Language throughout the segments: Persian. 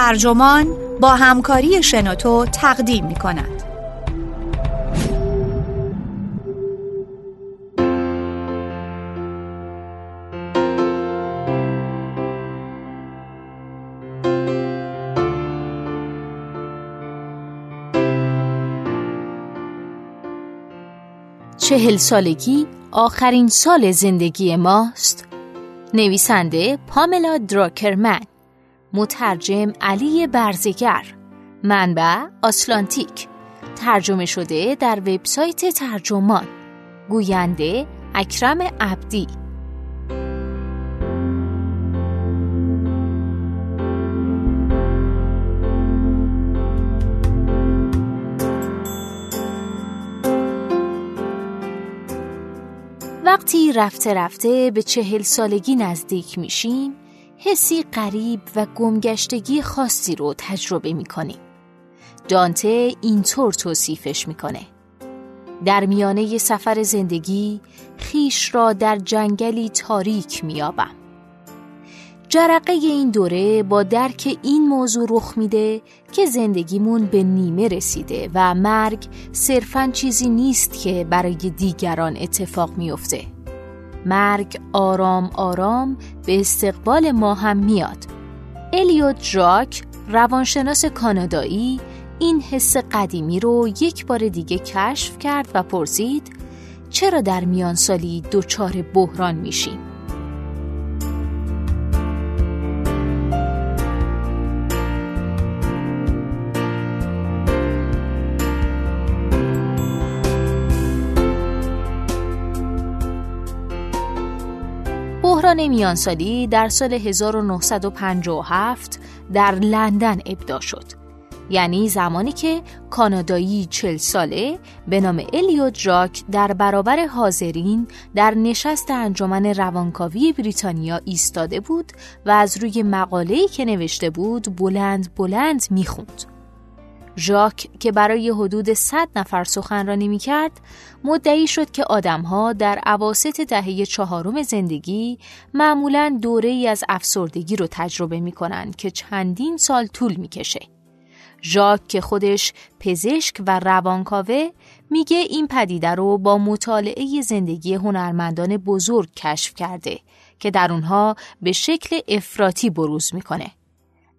ترجمان با همکاری شنوتو تقدیم می کند. چهل سالگی آخرین سال زندگی ماست نویسنده پاملا دراکرمن مترجم علی برزگر. منبع آسلانتیک. ترجمه شده در وبسایت ترجمان. گوینده اکرم عبدی. وقتی رفته رفته به چهل سالگی نزدیک میشیم حسی قریب و گمگشتگی خاصی رو تجربه می‌کنیم دانته اینطور توصیفش می‌کنه. در میانه سفر زندگی خیش را در جنگلی تاریک میابم جرقه این دوره با درک این موضوع رخ میده که زندگیمون به نیمه رسیده و مرگ صرفا چیزی نیست که برای دیگران اتفاق میافته. مرگ آرام آرام به استقبال ما هم میاد. الیوت جاک روانشناس کانادایی این حس قدیمی رو یک بار دیگه کشف کرد و پرسید چرا در میان سالی دچار بحران میشیم؟ بحران میانسالی در سال 1957 در لندن ابدا شد. یعنی زمانی که کانادایی چل ساله به نام الیوت جاک در برابر حاضرین در نشست انجمن روانکاوی بریتانیا ایستاده بود و از روی مقاله‌ای که نوشته بود بلند بلند می‌خوند. ژاک که برای حدود 100 نفر سخنرانی می کرد مدعی شد که آدمها در عواست دهه چهارم زندگی معمولا دوره ای از افسردگی رو تجربه می کنند که چندین سال طول می کشه. ژاک که خودش پزشک و روانکاوه میگه این پدیده رو با مطالعه زندگی هنرمندان بزرگ کشف کرده که در اونها به شکل افراطی بروز می‌کنه.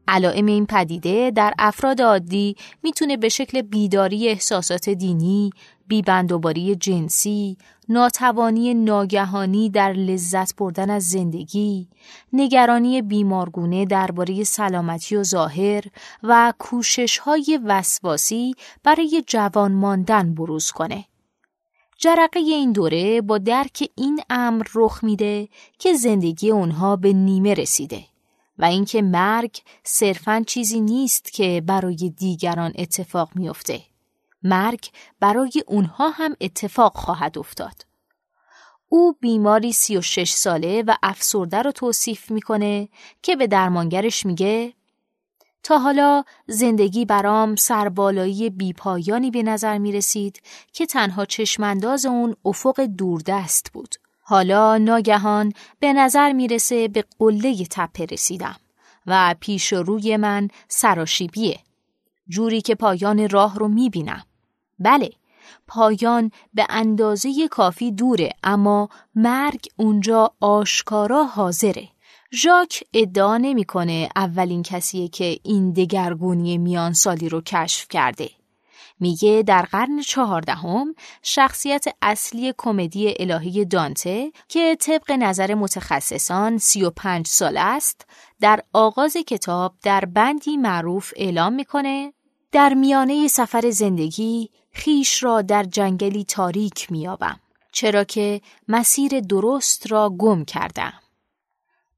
علائم این پدیده در افراد عادی می‌تونه به شکل بیداری احساسات دینی، بیبندوباری جنسی، ناتوانی ناگهانی در لذت بردن از زندگی، نگرانی بیمارگونه درباره سلامتی و ظاهر و کوشش های وسواسی برای جوان ماندن بروز کنه. جرقه این دوره با درک این امر رخ میده که زندگی اونها به نیمه رسیده. و اینکه مرگ صرفا چیزی نیست که برای دیگران اتفاق میافته. مرگ برای اونها هم اتفاق خواهد افتاد. او بیماری 36 ساله و افسرده رو توصیف می‌کنه که به درمانگرش میگه تا حالا زندگی برام سربالایی بیپایانی به نظر می رسید که تنها چشمانداز اون افق دوردست بود. حالا ناگهان به نظر می‌رسه به قله تپه رسیدم و پیش روی من سراشیبیه. جوری که پایان راه رو می‌بینم. بله پایان به اندازه کافی دوره اما مرگ اونجا آشکارا حاضره. ژاک ادعا نمی‌کنه اولین کسیه که این دگرگونی میان سالی رو کشف کرده. میگه در قرن چهاردهم شخصیت اصلی کمدی الهی دانته که طبق نظر متخصصان 35 سال است در آغاز کتاب در بندی معروف اعلام می‌کنه در میانه سفر زندگی خیش را در جنگلی تاریک میابم چرا که مسیر درست را گم کردم.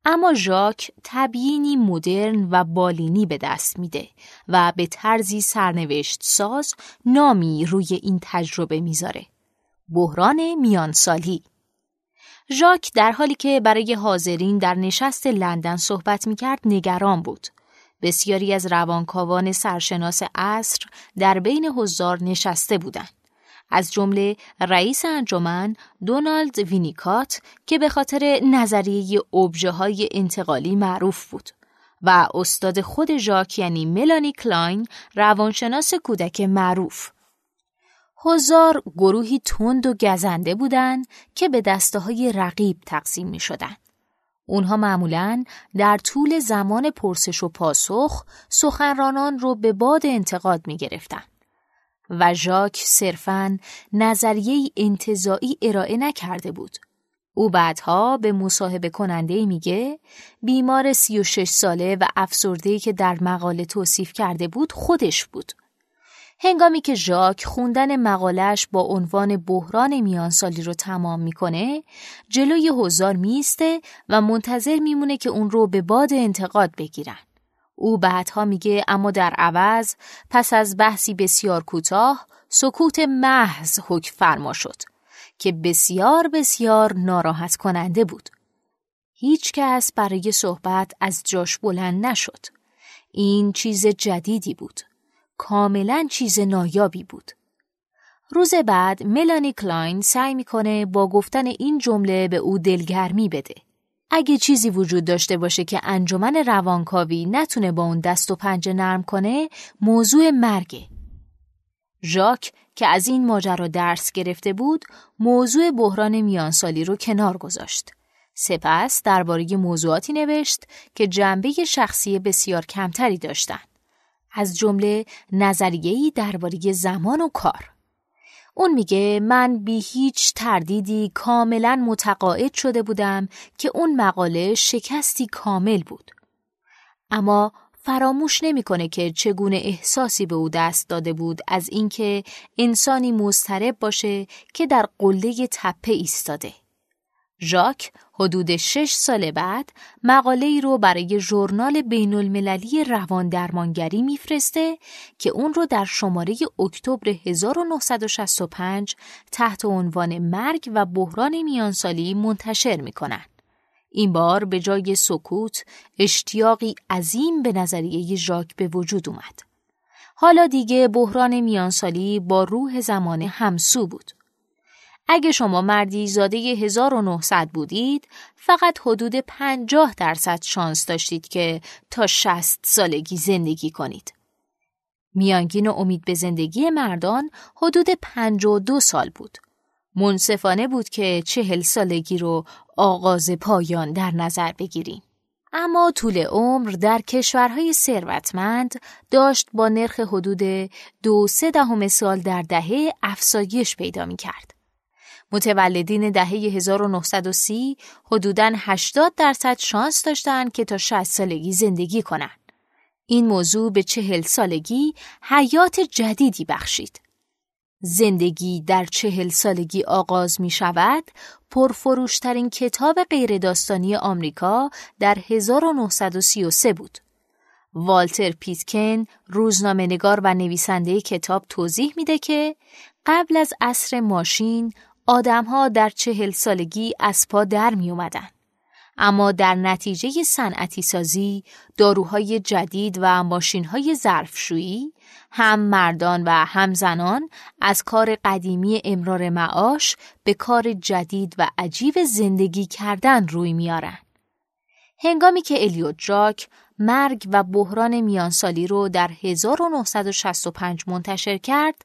اما ژاک تبیینی مدرن و بالینی به دست میده و به طرزی سرنوشت ساز نامی روی این تجربه می‌ذاره. بحران میانسالی ژاک در حالی که برای حاضرین در نشست لندن صحبت می‌کرد نگران بود. بسیاری از روانکاوان سرشناس عصر در بین حضار نشسته بودند. از جمله رئیس انجمن دونالد وینیکات که به خاطر نظریه ابژه های انتقالی معروف بود و استاد خود ژاک یعنی ملانی کلاین روانشناس کودک معروف. هزار گروهی تند و گزنده بودند که به دسته های رقیب تقسیم می شدن. اونها معمولا در طول زمان پرسش و پاسخ سخنرانان رو به باد انتقاد می گرفتن. و ژاک صرفاً نظریه انتظاعی ارائه نکرده بود. او بعدها به مصاحبه کننده میگه بیمار 36 ساله و افسرده‌ای که در مقاله توصیف کرده بود خودش بود. هنگامی که ژاک خوندن مقالش با عنوان بحران میانسالی رو تمام می‌کنه، جلوی حضار میسته و منتظر میمونه که اون رو به باد انتقاد بگیرن. او بعدها میگه اما در عوض پس از بحثی بسیار کوتاه سکوت محض حکم فرما شد که بسیار بسیار ناراحت کننده بود. هیچ کس برای صحبت از جاش بلند نشد. این چیز جدیدی بود. کاملا چیز نایابی بود. روز بعد ملانی کلاین سعی می‌کنه با گفتن این جمله به او دلگرمی بده. اگه چیزی وجود داشته باشه که انجمن روانکاوی نتونه با اون دست و پنجه نرم کنه موضوع مرگه. ژاک که از این ماجرا درس گرفته بود موضوع بحران میانسالی رو کنار گذاشت. سپس درباره موضوعاتی نوشت که جنبه شخصی بسیار کمتری داشتند. از جمله نظریه‌ای درباره زمان و کار. اون میگه من بی هیچ تردیدی کاملا متقاعد شده بودم که اون مقاله شکستی کامل بود. اما فراموش نمی‌کنه که چگونه احساسی به او دست داده بود از اینکه انسانی مضطرب باشه که در قله تپه ایستاده. ژاک حدود شش سال بعد مقاله ای رو برای ژورنال بین المللی روان درمانگری میفرسته که اون رو در شماره اکتبر 1965 تحت عنوان مرگ و بحران میانسالی منتشر می‌کنن. این بار به جای سکوت اشتیاقی عظیم به نظریه ژاک به وجود اومد. حالا دیگه بحران میانسالی با روح زمان همسو بود. اگه شما مردی زاده 1900 بودید فقط حدود 50 درصد شانس داشتید که تا 60 سالگی زندگی کنید. میانگین و امید به زندگی مردان حدود 52 سال بود. منصفانه بود که چهل سالگی رو آغاز پایان در نظر بگیریم. اما طول عمر در کشورهای ثروتمند داشت با نرخ حدود دو سه دهم سال در دهه افزایش پیدا می کرد. متولدین دهه 1930 حدوداً 80 درصد شانس داشتند که تا 60 سالگی زندگی کنند. این موضوع به چهل سالگی حیات جدیدی بخشید. زندگی در چهل سالگی آغاز می شود پرفروشترین کتاب غیرداستانی آمریکا در 1933 بود. والتر پیتکن روزنامه‌نگار و نویسنده کتاب توضیح میده که قبل از عصر ماشین آدمها در چهل سالگی از پا در می اومدن. اما در نتیجه صنعتی سازی، داروهای جدید و ماشینهای ظرفشویی هم مردان و هم زنان از کار قدیمی امرار معاش به کار جدید و عجیب زندگی کردن روی میارن. هنگامی که الیوت جاک مرگ و بحران میانسالی رو در 1965 منتشر کرد،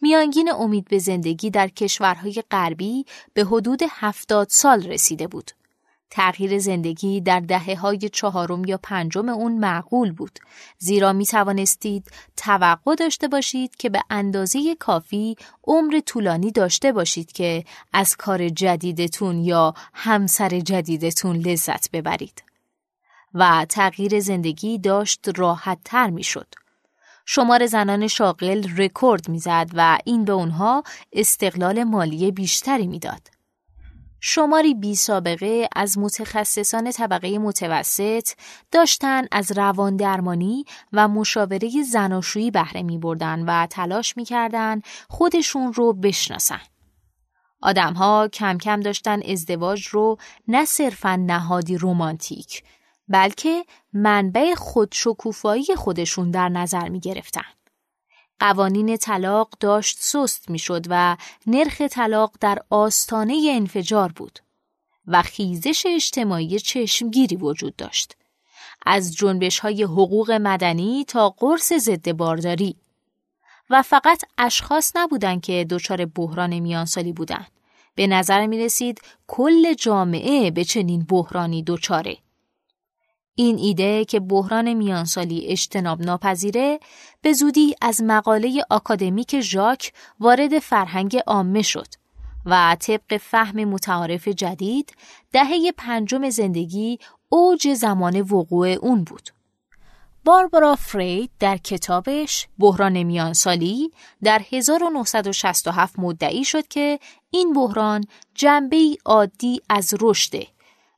میانگین امید به زندگی در کشورهای غربی به حدود 70 سال رسیده بود. تغییر زندگی در دهه های چهارم یا پنجم اون معقول بود. زیرا می توانستید توقع داشته باشید که به اندازه کافی عمر طولانی داشته باشید که از کار جدیدتون یا همسر جدیدتون لذت ببرید. و تغییر زندگی داشت راحت تر می شد. شمار زنان شاغل رکورد می‌زد و این به اونها استقلال مالی بیشتری می‌داد. شماری بی سابقه از متخصصان طبقه متوسط داشتن از روان درمانی و مشاوره زناشویی بهره می بردن و تلاش می کردن خودشون رو بشناسن. آدمها کم کم داشتن ازدواج رو نه صرفا نهادی رومانتیک بلکه منبع خودشکوفایی خودشون در نظر می گرفتن. قوانین طلاق داشت سست می‌شد و نرخ طلاق در آستانه انفجار بود و خیزش اجتماعی چشمگیری وجود داشت. از جنبش های حقوق مدنی تا قرص ضد بارداری و فقط اشخاص نبودند که دچار بحران میانسالی بودند. به نظر می رسید کل جامعه به چنین بحرانی دچاره. این ایده که بحران میانسالی اجتناب ناپذیره به زودی از مقاله آکادمیک ژاک وارد فرهنگ عامه شد و طبق فهم متعارف جدید دهه پنجم زندگی اوج زمان وقوع اون بود. باربارا فرید در کتابش بحران میانسالی در 1967 مدعی شد که این بحران جنبه عادی از رشده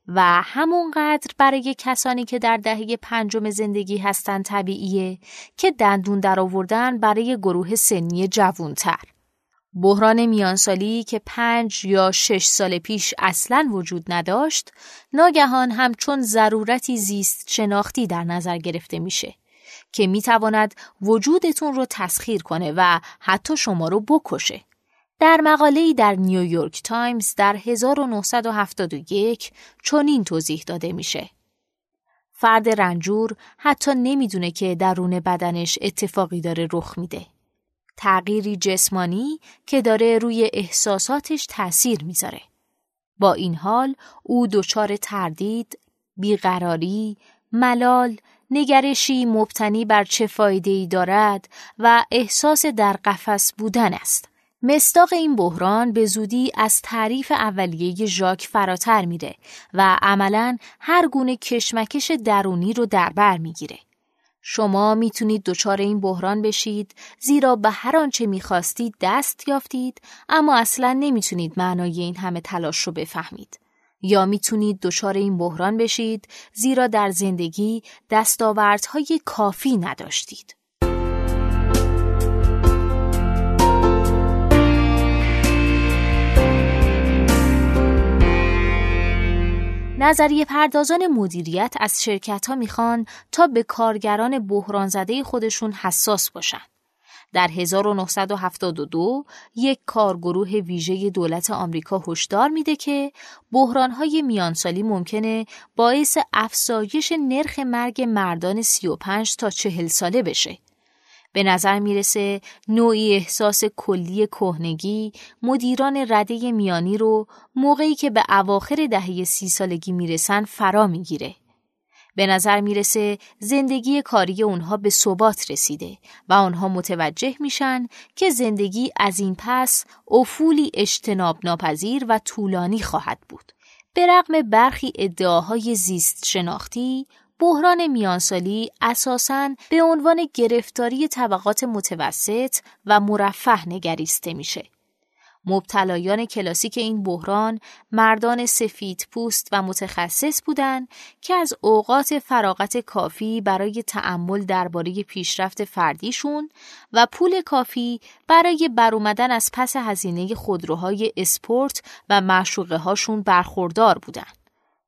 و همونقدر برای کسانی که در دهه پنجم زندگی هستند طبیعیه که دندون درآوردن برای گروه سنی جوانتر. بحران میانسالی که پنج یا شش سال پیش اصلا وجود نداشت، ناگهان همچون ضرورتی زیست شناختی در نظر گرفته میشه که می‌تواند وجودتون رو تسخیر کنه و حتی شما رو بکشه. در مقاله‌ای در نیویورک تایمز در 1971 چنین توضیح داده میشه. فرد رنجور حتی نمی‌دونه که درون بدنش اتفاقی داره رخ میده. تغییری جسمانی که داره روی احساساتش تأثیر می‌ذاره. با این حال او دچار تردید، بیقراری، ملال، نگرشی مبتنی بر چه فایده ای دارد و احساس در قفس بودن است. مستاق این بحران به زودی از تعریف اولیه ژاک فراتر میره و عملا هر گونه کشمکش درونی رو در بر می‌گیره. شما می‌تونید دچار این بحران بشید زیرا به هر آنچه می‌خواستید دست یافتید اما اصلا نمی‌تونید معنای این همه تلاش رو بفهمید. یا می‌تونید دچار این بحران بشید زیرا در زندگی دستاوردهای کافی نداشتید. نظریه پردازان مدیریت از شرکت ها می‌خوان تا به کارگران بحران زده خودشون حساس باشن. در 1972 یک کارگروه ویژه دولت آمریکا هشدار میده که بحرانهای میانسالی ممکنه باعث افزایش نرخ مرگ مردان 35 تا 40 ساله بشه به نظر می‌رسه نوعی احساس کلی کهنگی مدیران رده میانی رو موقعی که به اواخر دهه سی سالگی می‌رسن فرا می‌گیره. به نظر می‌رسه زندگی کاری اونها به ثبات رسیده و آنها متوجه میشن که زندگی از این پس افولی اجتناب ناپذیر و طولانی خواهد بود. به رغم برخی ادعاهای زیست شناختی، بحران میانسالی اساساً به عنوان گرفتاری طبقات متوسط و مرفه نگریسته میشه. مبتلایان کلاسیک این بحران مردان سفید پوست و متخصص بودند که از اوقات فراغت کافی برای تأمل درباره پیشرفت فردیشون و پول کافی برای برومدن از پس هزینه خودروهای اسپورت و معشوقه هاشون برخوردار بودند.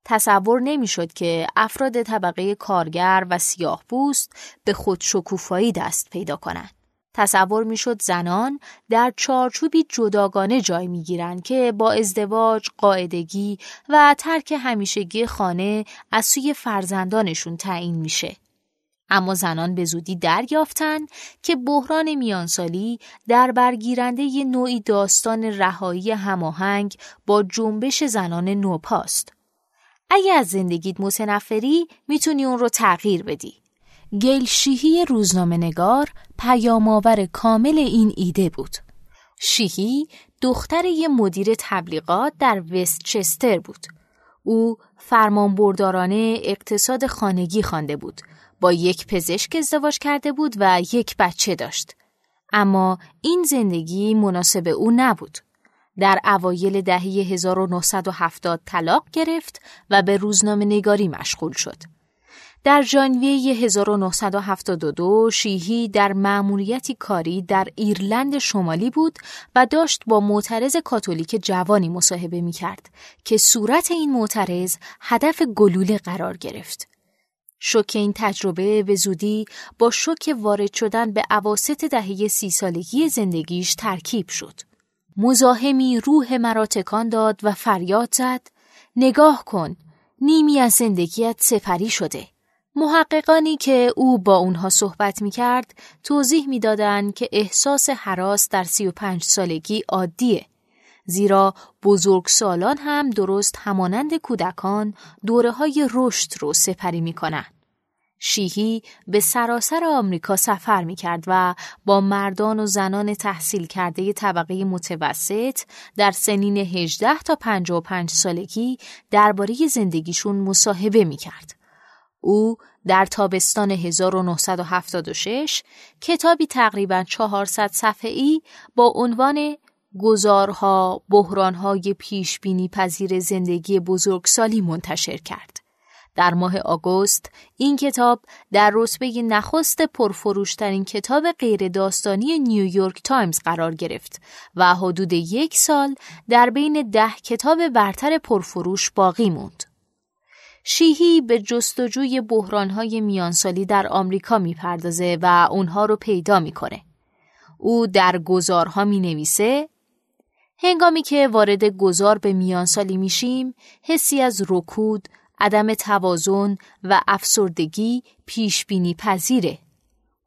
تصور نمی‌شد که افراد طبقه کارگر و سیاه بوست به خود شکوفایی دست پیدا کنند. تصور می‌شد زنان در چارچوبی جداگانه جای می‌گیرند که با ازدواج، قاعدگی و ترک همیشگی خانه از سوی فرزندانشون تعیین میشه. اما زنان به زودی دریافتند که بحران میانسالی در برگیرنده ی نوعی داستان رهایی هماهنگ با جنبش زنان نوپاست. اگه از زندگیت متنفری می‌تونی اون رو تغییر بدی. گیل شیهی روزنامه نگار پیامآور کامل این ایده بود. شیهی دختر یه مدیر تبلیغات در وستچستر بود. او فرمانبردارانه اقتصاد خانگی خوانده بود. با یک پزشک ازدواج کرده بود و یک بچه داشت. اما این زندگی مناسب او نبود. در اوایل دهه 1970 طلاق گرفت و به روزنامه نگاری مشغول شد. در ژانویه 1972 شیهی در مأموریتی کاری در ایرلند شمالی بود و داشت با معترض کاتولیک جوانی مصاحبه می کرد که صورت این معترض هدف گلوله قرار گرفت. شوک این تجربه به زودی با شوک وارد شدن به عواست دهه سی سالگی زندگیش ترکیب شد. مزاحمی روح مرا تکان داد و فریاد زد نگاه کن نیمی از زندگیت سپری شده محققانی که او با اونها صحبت می کرد توضیح می دادن که احساس حراس در 35 سالگی عادیه. زیرا بزرگ سالان هم درست همانند کودکان دوره های رشد رو سپری می کنن. شیهی به سراسر آمریکا سفر می کرد و با مردان و زنان تحصیل کرده طبقه متوسط در سنین 18 تا 55 سالگی درباره زندگیشون مصاحبه می کرد. او در تابستان 1976 کتابی تقریبا 400 صفحه‌ای با عنوان گزارها بحرانهای پیش بینی پذیر زندگی بزرگسالی منتشر کرد. در ماه آگوست این کتاب در رتبه نخست پرفروشترین کتاب غیر داستانی نیویورک تایمز قرار گرفت و حدود یک سال در بین ده کتاب برتر پرفروش باقی موند. شیهی به جستجوی بحرانهای میانسالی در آمریکا می‌پردازه و اونها رو پیدا می‌کنه. او در گزارها می نویسه هنگامی که وارد گذار به میانسالی میشیم حسی از رکود، عدم توازن و افسردگی پیش بینی پذیره.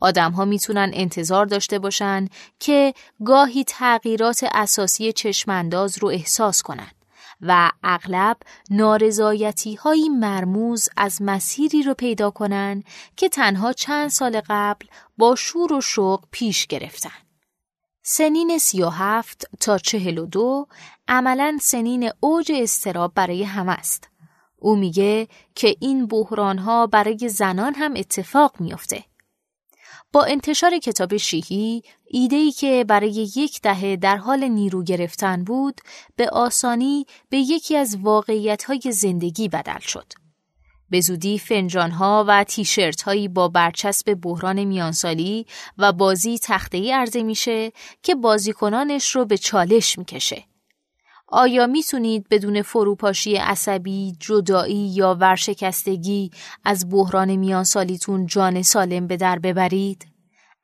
آدم ها می‌تونن انتظار داشته باشن که گاهی تغییرات اساسی چشمانداز رو احساس کنن و اغلب نارضایتی های مرموز از مسیری رو پیدا کنن که تنها چند سال قبل با شور و شوق پیش گرفتن. سنین سی و هفت تا چهل و دو عملا سنین اوج استراب برای همه است. او میگه که این بحرانها برای زنان هم اتفاق میافته. با انتشار کتاب شیهی ایدهی که برای یک دهه در حال نیرو گرفتن بود به آسانی به یکی از واقعیت زندگی بدل شد. به زودی فنجانها و تیشرت هایی با برچسب بحران میانسالی و بازی تخته ای عرضه میشه که بازیکنانش رو به چالش می‌کشه. آیا می‌تونید بدون فروپاشی عصبی، جدایی یا ورشکستگی از بحران میانسالیتون جان سالم به در ببرید؟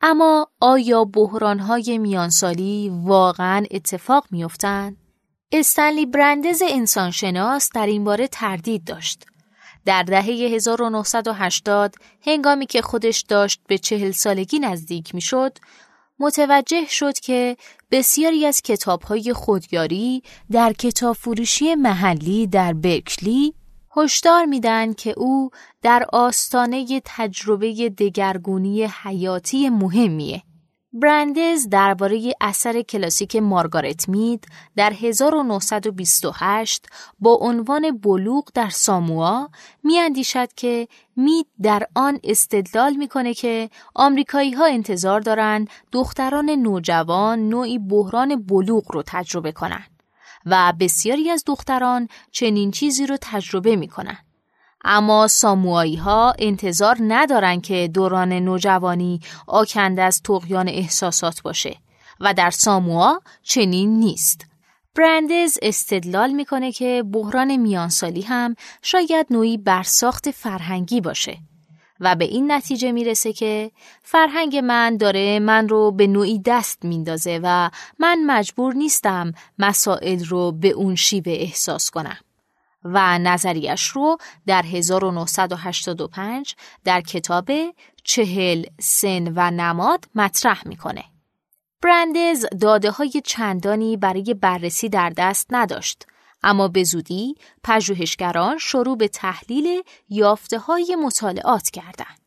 اما آیا بحرانهای میانسالی واقعا اتفاق میافتند؟ استنلی برندز انسانشناس در این باره تردید داشت. در دهه 1980 هنگامی که خودش داشت به چهل سالگی نزدیک می‌شد، متوجه شد که بسیاری از کتابهای خودیاری در کتاب فروشی محلی در برکلی هشدار میدن که او در آستانه تجربه دگرگونی حیاتی مهمیه. برندز درباره اثر کلاسیک مارگارت مید در 1928 با عنوان بلوغ در ساموا میاندیشد که مید در آن استدلال می‌کنه که آمریکایی ها انتظار دارند دختران نوجوان نوعی بحران بلوغ رو تجربه کنند و بسیاری از دختران چنین چیزی رو تجربه می‌کنند. اما ساموایی ها انتظار ندارن که دوران نوجوانی آکنده از تقیان احساسات باشه و در ساموا چنین نیست. برندز استدلال می‌کنه که بحران میانسالی هم شاید نوعی برساخت فرهنگی باشه و به این نتیجه می‌رسه که فرهنگ من داره من رو به نوعی دست میندازه و من مجبور نیستم مسائل رو به اون شیوه احساس کنم. و نظریش رو در 1985 در کتاب چهل سن و نماد مطرح می‌کنه. برندز داده های چندانی برای بررسی در دست نداشت اما به زودی پژوهشگران شروع به تحلیل یافته های مطالعات کردند.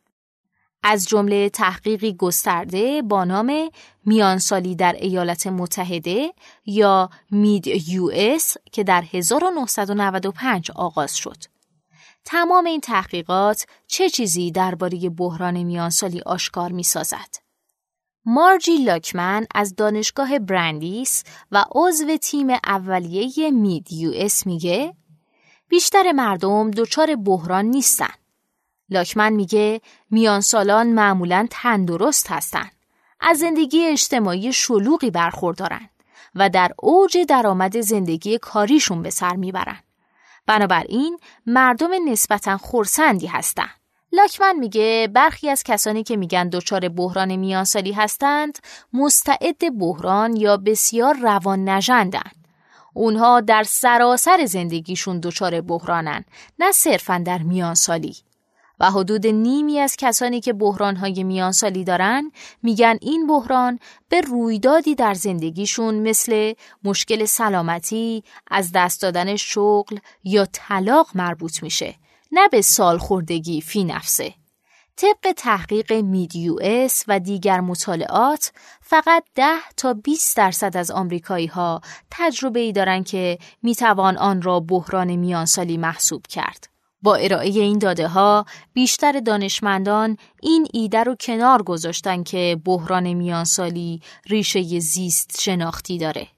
از جمله تحقیقی گسترده با نام میانسالی در ایالات متحده یا MIDUS که در 1995 آغاز شد. تمام این تحقیقات چه چیزی درباره بحران میانسالی آشکار می سازد؟ مارجی لاکمن از دانشگاه برندیس و عضو تیم اولیه MIDUS میگه بیشتر مردم دچار بحران نیستن لاکمن میگه میان سالان معمولا تندرست هستند. از زندگی اجتماعی شلوغی برخوردارن و در اوج درآمد زندگی کاریشون به سر می‌برن. بنابراین مردم نسبتا خورسندی هستن. لاکمن میگه برخی از کسانی که میگن دچار بحران میانسالی هستند مستعد بحران یا بسیار روان نجندن. اونها در سراسر زندگیشون دچار بحرانن نه صرفا در میانسالی. و حدود نیمی از کسانی که بحرانهای میانسالی دارن میگن این بحران به رویدادی در زندگیشون مثل مشکل سلامتی، از دست دادن شغل یا طلاق مربوط میشه نه به سال خوردگی فی نفسه. طبق تحقیق میدیو اس و دیگر مطالعات فقط 10 تا 20 درصد از آمریکایی ها تجربه ای دارن که می‌توان آن را بحران میانسالی محسوب کرد. با ارائه این داده ها بیشتر دانشمندان این ایده رو کنار گذاشتن که بحران میانسالی ریشه زیست شناختی داره.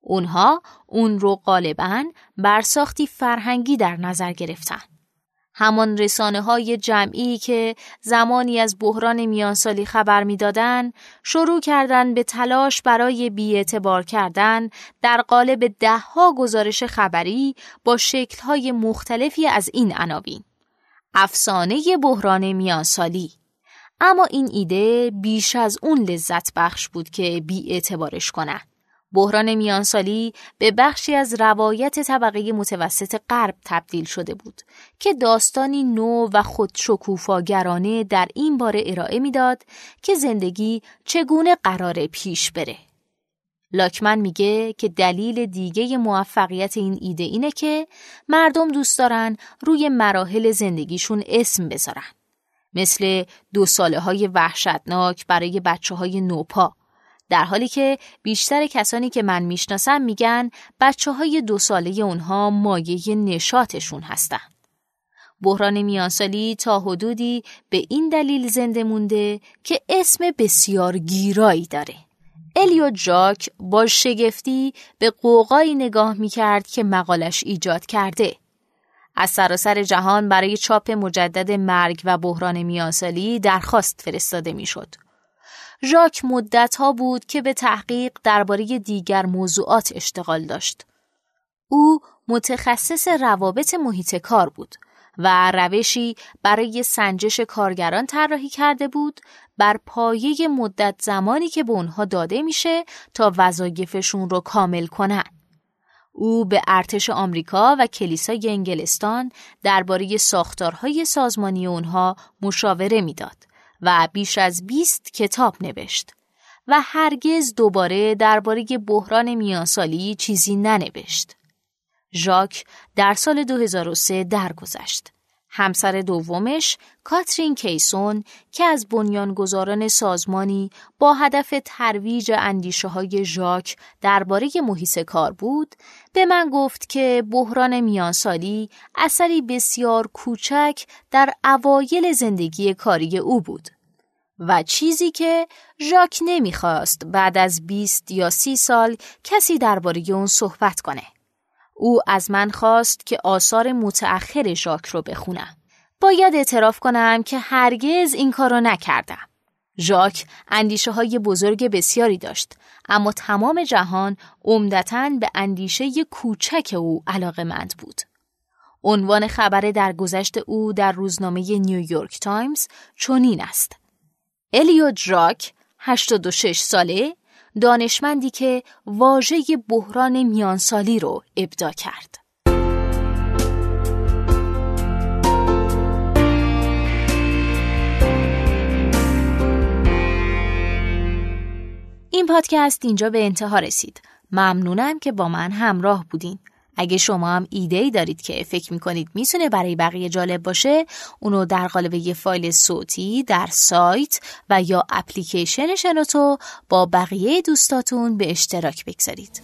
اونها اون رو غالبا برساختی فرهنگی در نظر گرفتن. همان رسانه های جمعی که زمانی از بحران میانسالی خبر می‌دادند شروع کردند به تلاش برای بیاعتبار کردن در قالب دهها گزارش خبری با شکلهای مختلفی از این عناوین. افسانه بحران میانسالی. اما این ایده بیش از اون لذت بخش بود که بی کنند بحران میانسالی به بخشی از روایت طبقه متوسط غرب تبدیل شده بود که داستانی نو و خودشکوفاگرانه در این باره ارائه می‌داد که زندگی چگونه قرار پیش بره. لاکمن میگه که دلیل دیگه موفقیت این ایده اینه که مردم دوست دارن روی مراحل زندگیشون اسم بذارن. مثل دو ساله های وحشتناک برای بچه های نوپا در حالی که بیشتر کسانی که من می‌شناسم میگن بچه های دو ساله اونها مایه نشاتشون هستن. بحران میانسالی تا حدودی به این دلیل زنده مونده که اسم بسیار گیرایی داره. الیو جاک با شگفتی به قوقایی نگاه می‌کرد که مقالش ایجاد کرده. از سراسر جهان برای چاپ مجدد مرگ و بحران میانسالی درخواست فرستاده می‌شد. ژاک مدتها بود که به تحقیق درباره دیگر موضوعات اشتغال داشت. او متخصص روابط محیط کار بود و روشی برای سنجش کارگران طراحی کرده بود بر پایه مدت زمانی که به اونها داده میشه تا وظایفشون رو کامل کنن. او به ارتش آمریکا و کلیسای انگلستان درباره ساختارهای سازمانی اونها مشاوره می‌داد و بیش از 20 کتاب نوشت و هرگز دوباره درباره بحران میانسالی چیزی ننوشت. ژاک در سال 2003 درگذشت. همسر دومش کاترین کیسون که از بنیانگذاران سازمانی با هدف ترویج اندیشه های ژاک درباره محیط کار بود به من گفت که بحران میانسالی اثری بسیار کوچک در اوایل زندگی کاری او بود و چیزی که ژاک نمی‌خواست بعد از 20 یا سی سال کسی درباره اون صحبت کنه. او از من خواست که آثار متأخر ژاک رو بخونم. باید اعتراف کنم که هرگز این کارو نکردم. ژاک اندیشه های بزرگ بسیاری داشت اما تمام جهان عمدتا به اندیشه کوچک او علاقه مند بود. عنوان خبر درگذشت او در روزنامه نیویورک تایمز چنین است. الیو دراک 86 ساله دانشمندی که واژه بحران میانسالی رو ابدا کرد. این پادکست اینجا به انتها رسید. ممنونم که با من همراه بودین. اگه شما هم ایده ای دارید که فکر می‌کنید می‌تونه برای بقیه جالب باشه اونو در قالب یه فایل صوتی در سایت و یا اپلیکیشن شنوتو با بقیه دوستاتون به اشتراک بگذارید.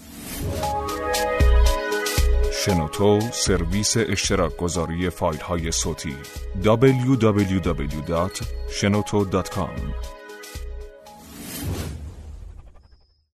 شنوتو سرویس اشتراک گذاری فایل های صوتی www.shenoto.com